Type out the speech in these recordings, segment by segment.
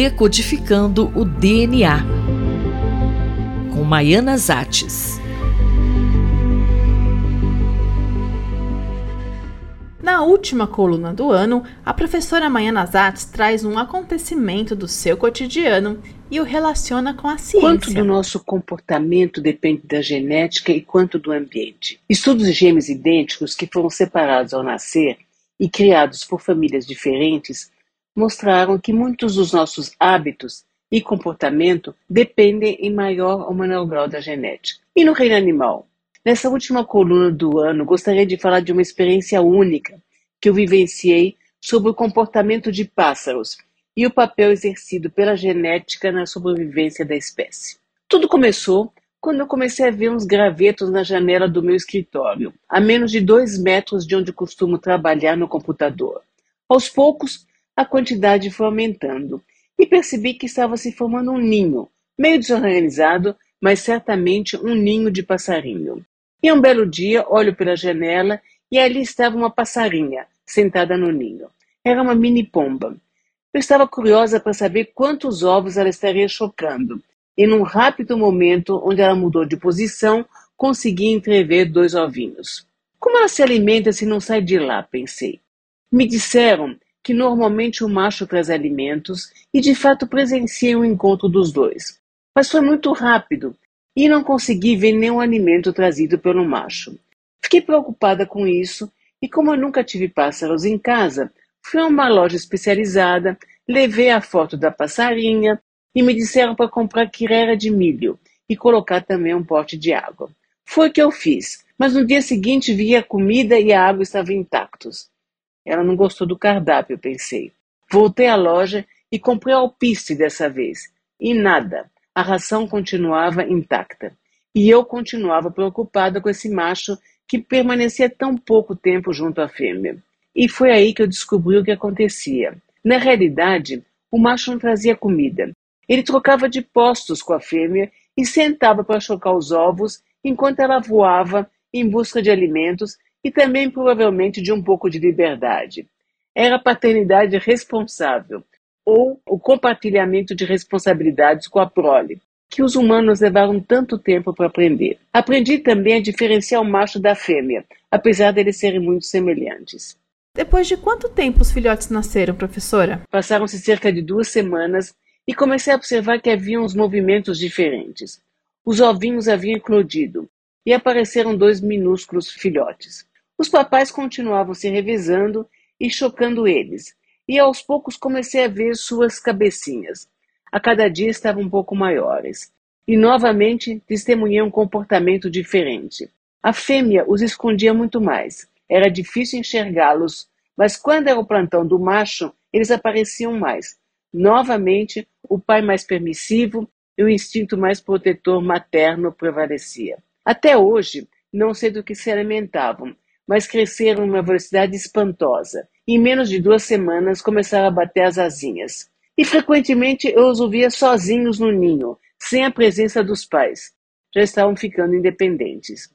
Decodificando o DNA, com Maiana Zates. Na última coluna do ano, a professora Maiana Zates traz um acontecimento do seu cotidiano e o relaciona com a ciência. Quanto do nosso comportamento depende da genética e quanto do ambiente? Estudos de gêmeos idênticos que foram separados ao nascer e criados por famílias diferentes mostraram que muitos dos nossos hábitos e comportamento dependem em maior ou menor grau da genética. E no reino animal? Nessa última coluna do ano, gostaria de falar de uma experiência única que eu vivenciei sobre o comportamento de pássaros e o papel exercido pela genética na sobrevivência da espécie. Tudo começou quando eu comecei a ver uns gravetos na janela do meu escritório, a menos de dois metros de onde costumo trabalhar no computador. Aos poucos, a quantidade foi aumentando e percebi que estava se formando um ninho, meio desorganizado, mas certamente um ninho de passarinho. E um belo dia olho pela janela e ali estava uma passarinha sentada no ninho. Era uma mini pomba. Eu estava curiosa para saber quantos ovos ela estaria chocando, e num rápido momento onde ela mudou de posição, consegui entrever dois ovinhos. Como ela se alimenta se não sai de lá? pensei. Me disseram que normalmente o macho traz alimentos e de fato presenciei o encontro dos dois. Mas foi muito rápido e não consegui ver nenhum alimento trazido pelo macho. Fiquei preocupada com isso e, como eu nunca tive pássaros em casa, fui a uma loja especializada, levei a foto da passarinha e me disseram para comprar quirera de milho e colocar também um pote de água. Foi o que eu fiz, mas no dia seguinte vi a comida e a água estavam intactos. Ela não gostou do cardápio, pensei. Voltei à loja e comprei alpiste dessa vez. E nada. A ração continuava intacta. E eu continuava preocupada com esse macho que permanecia tão pouco tempo junto à fêmea. E foi aí que eu descobri o que acontecia. Na realidade, o macho não trazia comida. Ele trocava de postos com a fêmea e sentava para chocar os ovos enquanto ela voava em busca de alimentos e também provavelmente de um pouco de liberdade. Era a paternidade responsável, ou o compartilhamento de responsabilidades com a prole, que os humanos levaram tanto tempo para aprender. Aprendi também a diferenciar o macho da fêmea, apesar deles serem muito semelhantes. Depois de quanto tempo os filhotes nasceram, professora? Passaram-se cerca de duas semanas e comecei a observar que havia uns movimentos diferentes. Os ovinhos haviam eclodido e apareceram dois minúsculos filhotes. Os papais continuavam se revezando e chocando eles, e aos poucos comecei a ver suas cabecinhas. A cada dia estavam um pouco maiores. E novamente testemunhei um comportamento diferente. A fêmea os escondia muito mais. Era difícil enxergá-los, mas quando era o plantão do macho, eles apareciam mais. Novamente, o pai mais permissivo e o instinto mais protetor materno prevalecia. Até hoje, não sei do que se alimentavam, mas cresceram numa velocidade espantosa. Em menos de duas semanas começaram a bater as asinhas. E frequentemente eu os ouvia sozinhos no ninho, sem a presença dos pais. Já estavam ficando independentes.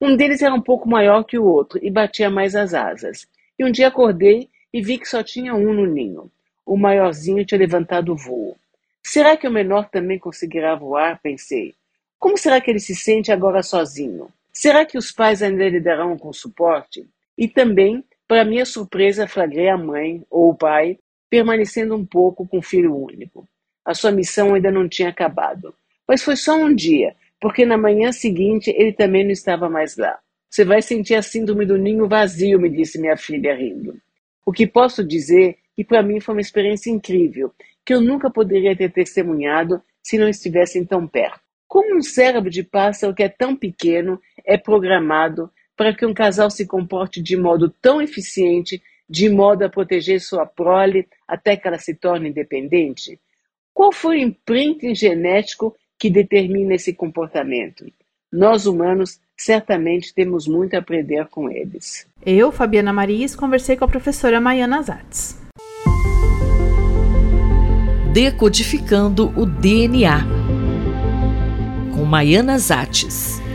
Um deles era um pouco maior que o outro e batia mais as asas. E um dia acordei e vi que só tinha um no ninho. O maiorzinho tinha levantado o voo. Será que o menor também conseguirá voar? Pensei. Como será que ele se sente agora sozinho? Será que os pais ainda lhe darão com suporte? E também, para minha surpresa, flagrei a mãe ou o pai permanecendo um pouco com o filho único. A sua missão ainda não tinha acabado. Mas foi só um dia, porque na manhã seguinte ele também não estava mais lá. Você vai sentir a síndrome do ninho vazio, me disse minha filha rindo. O que posso dizer que para mim foi uma experiência incrível, que eu nunca poderia ter testemunhado se não estivessem tão perto. Como um cérebro de pássaro que é tão pequeno é programado para que um casal se comporte de modo tão eficiente, de modo a proteger sua prole até que ela se torne independente? Qual foi o imprinting genético que determina esse comportamento? Nós humanos certamente temos muito a aprender com eles. Eu, Fabiana Marias, conversei com a professora Maiana Zatz. Decodificando o DNA com Maiana Zates.